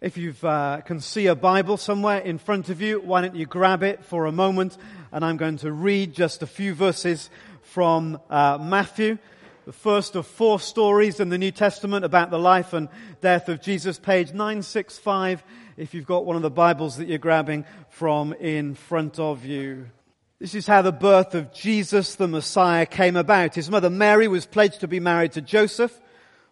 If you uh, can see a Bible somewhere in front of you, why don't you grab it for a moment? And I'm going to read just a few verses from uh, Matthew, the first of four stories in the New Testament about the life and death of Jesus, page 965, if you've got one of the Bibles that you're grabbing from in front of you. This is how the birth of Jesus, the Messiah, came about. His mother Mary was pledged to be married to Joseph.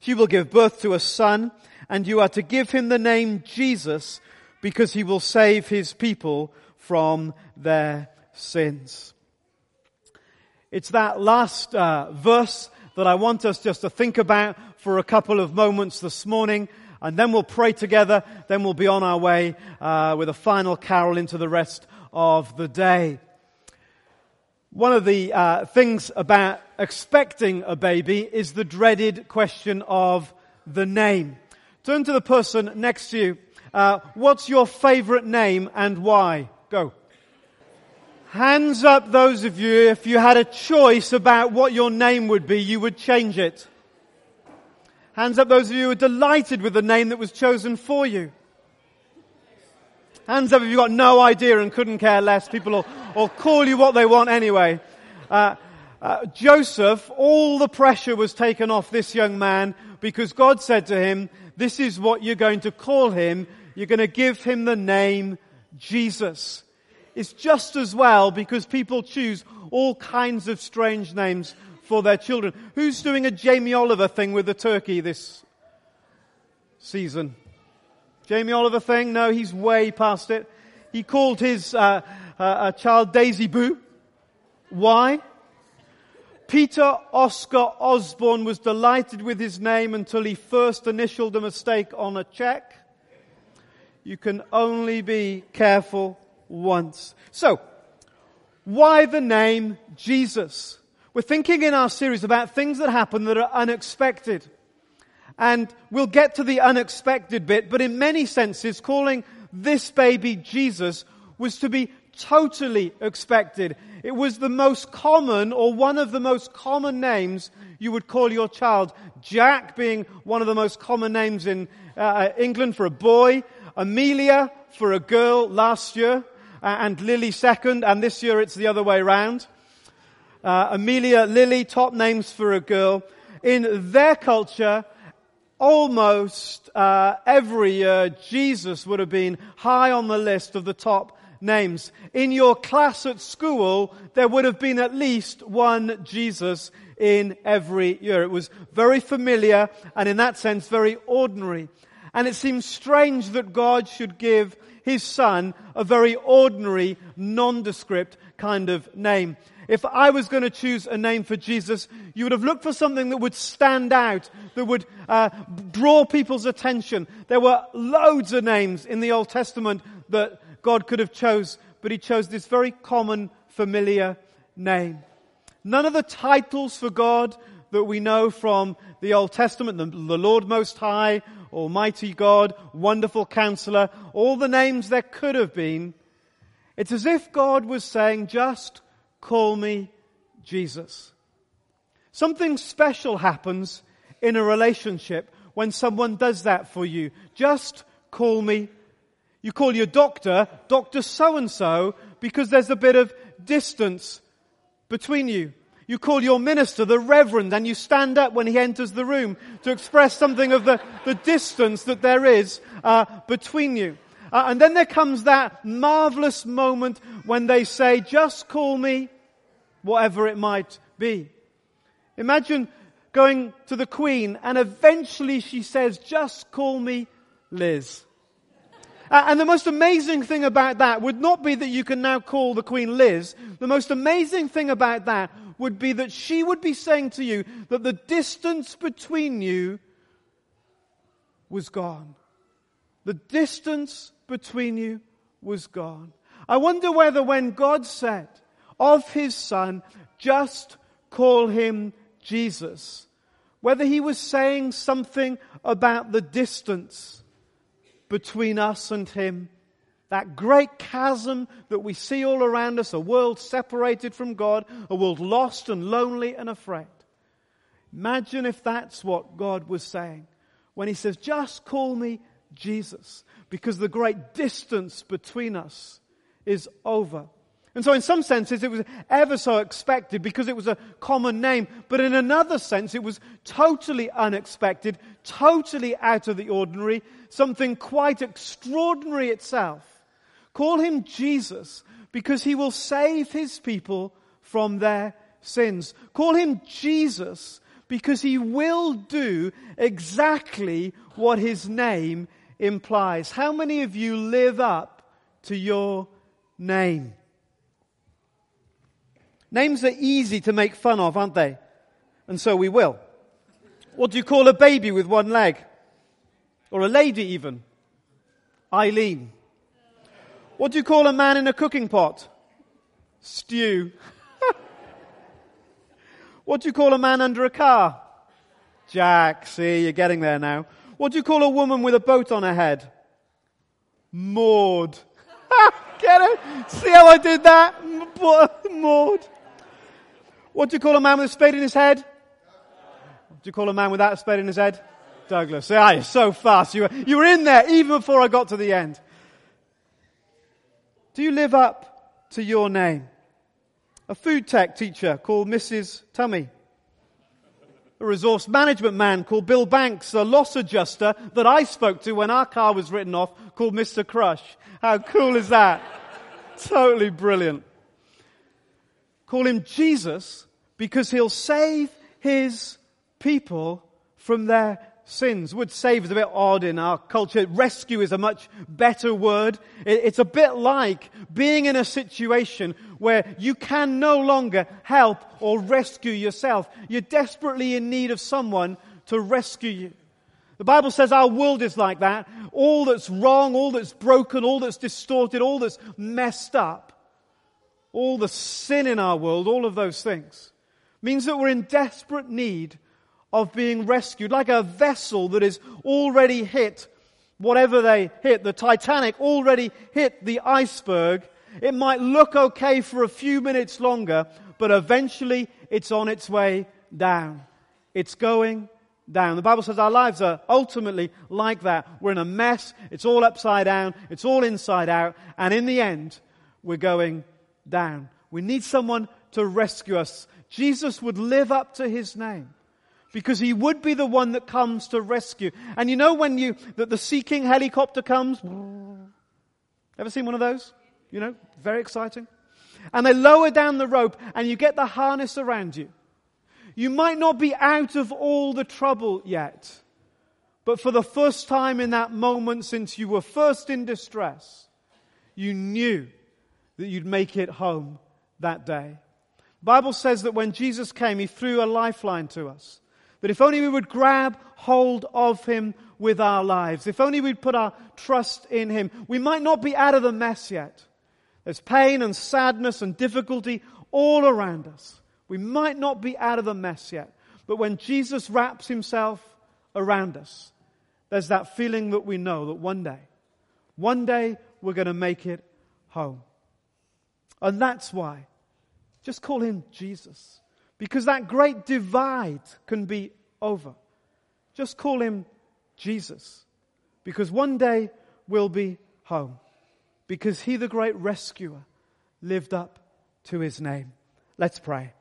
She will give birth to a son, and you are to give him the name Jesus because he will save his people from their sins. It's that last uh, verse that I want us just to think about for a couple of moments this morning, and then we'll pray together. Then we'll be on our way uh, with a final carol into the rest of the day. One of the uh, things about expecting a baby is the dreaded question of the name. Turn to the person next to you. Uh, what's your favorite name and why? Go. Hands up those of you, if you had a choice about what your name would be, you would change it. Hands up those of you who are delighted with the name that was chosen for you. Hands up if you've got no idea and couldn't care less. People will, will call you what they want anyway. Uh, uh, Joseph, all the pressure was taken off this young man because God said to him, this is what you're going to call him. You're going to give him the name Jesus. It's just as well because people choose all kinds of strange names for their children. Who's doing a Jamie Oliver thing with the turkey this season? Jamie Oliver thing? No, he's way past it. He called his uh, uh, child Daisy Boo. Why? Peter Oscar Osborne was delighted with his name until he first initialed a mistake on a check. You can only be careful once. So, why the name Jesus? We're thinking in our series about things that happen that are unexpected. And we'll get to the unexpected bit, but in many senses, calling this baby Jesus was to be totally expected. It was the most common or one of the most common names you would call your child. Jack being one of the most common names in uh, uh England for a boy. Amelia for a girl last year. Uh, and Lily second. And this year it's the other way round. Uh, Amelia, Lily, top names for a girl. In their culture, almost uh, every year, Jesus would have been high on the list of the top names. In your class at school, there would have been at least one Jesus in every year. It was very familiar and in that sense very ordinary. And it seems strange that God should give his son a very ordinary, nondescript kind of name. If I was going to choose a name for Jesus, you would have looked for something that would stand out, that would uh, draw people's attention. There were loads of names in the Old Testament that God could have chose, but he chose this very common, familiar name. None of the titles for God that we know from the Old Testament, the, the Lord Most High, Almighty God, Wonderful Counselor, all the names there could have been, it's as if God was saying, just Call me Jesus. Something special happens in a relationship when someone does that for you. Just call me. You call your doctor, Dr. So and so, because there's a bit of distance between you. You call your minister the reverend and you stand up when he enters the room to express something of the, the distance that there is uh, between you. Uh, and then there comes that marvelous moment when they say, just call me whatever it might be. Imagine going to the Queen and eventually she says, just call me Liz. Uh, and the most amazing thing about that would not be that you can now call the Queen Liz. The most amazing thing about that would be that she would be saying to you that the distance between you was gone. The distance between you was gone. I wonder whether when God said of his son, just call him Jesus, whether he was saying something about the distance between us and him. That great chasm that we see all around us, a world separated from God, a world lost and lonely and afraid. Imagine if that's what God was saying when he says, just call me Jesus, because the great distance between us is over. And so in some senses it was ever so expected because it was a common name, but in another sense it was totally unexpected, totally out of the ordinary, something quite extraordinary itself. Call him Jesus because he will save his people from their sins. Call him Jesus because he will do exactly what his name implies. How many of you live up to your name? Names are easy to make fun of, aren't they? And so we will. What do you call a baby with one leg? Or a lady even? Eileen. What do you call a man in a cooking pot? Stew. what do you call a man under a car? Jack. See, you're getting there now. What do you call a woman with a boat on her head? Maud. Get it? See how I did that? Maud. What do you call a man with a spade in his head? What do you call a man without a spade in his head? Douglas. Ah, you're so fast. You were, you were in there even before I got to the end. Do you live up to your name? A food tech teacher called Mrs. Tummy. A resource management man called Bill Banks. A loss adjuster that I spoke to when our car was written off called Mr. Crush. How cool is that? totally brilliant. Call him Jesus because he'll save his people from their sins. Would save is a bit odd in our culture. Rescue is a much better word. It's a bit like being in a situation where you can no longer help or rescue yourself. You're desperately in need of someone to rescue you. The Bible says our world is like that. All that's wrong, all that's broken, all that's distorted, all that's messed up, all the sin in our world, all of those things means that we're in desperate need of being rescued, like a vessel that is already hit whatever they hit. The Titanic already hit the iceberg. It might look okay for a few minutes longer, but eventually it's on its way down. It's going down. The Bible says our lives are ultimately like that. We're in a mess. It's all upside down. It's all inside out. And in the end, we're going down. We need someone to rescue us. Jesus would live up to his name because he would be the one that comes to rescue. And you know when you, that the Sea King helicopter comes? Ever seen one of those? You know, very exciting. And they lower down the rope and you get the harness around you. You might not be out of all the trouble yet, but for the first time in that moment since you were first in distress, you knew that you'd make it home that day. Bible says that when Jesus came, he threw a lifeline to us. That if only we would grab hold of him with our lives, if only we'd put our trust in him, we might not be out of the mess yet. There's pain and sadness and difficulty all around us. We might not be out of the mess yet. But when Jesus wraps himself around us, there's that feeling that we know that one day, one day we're going to make it home. And that's why just call him Jesus. Because that great divide can be over. Just call him Jesus. Because one day we'll be home. Because he, the great rescuer, lived up to his name. Let's pray.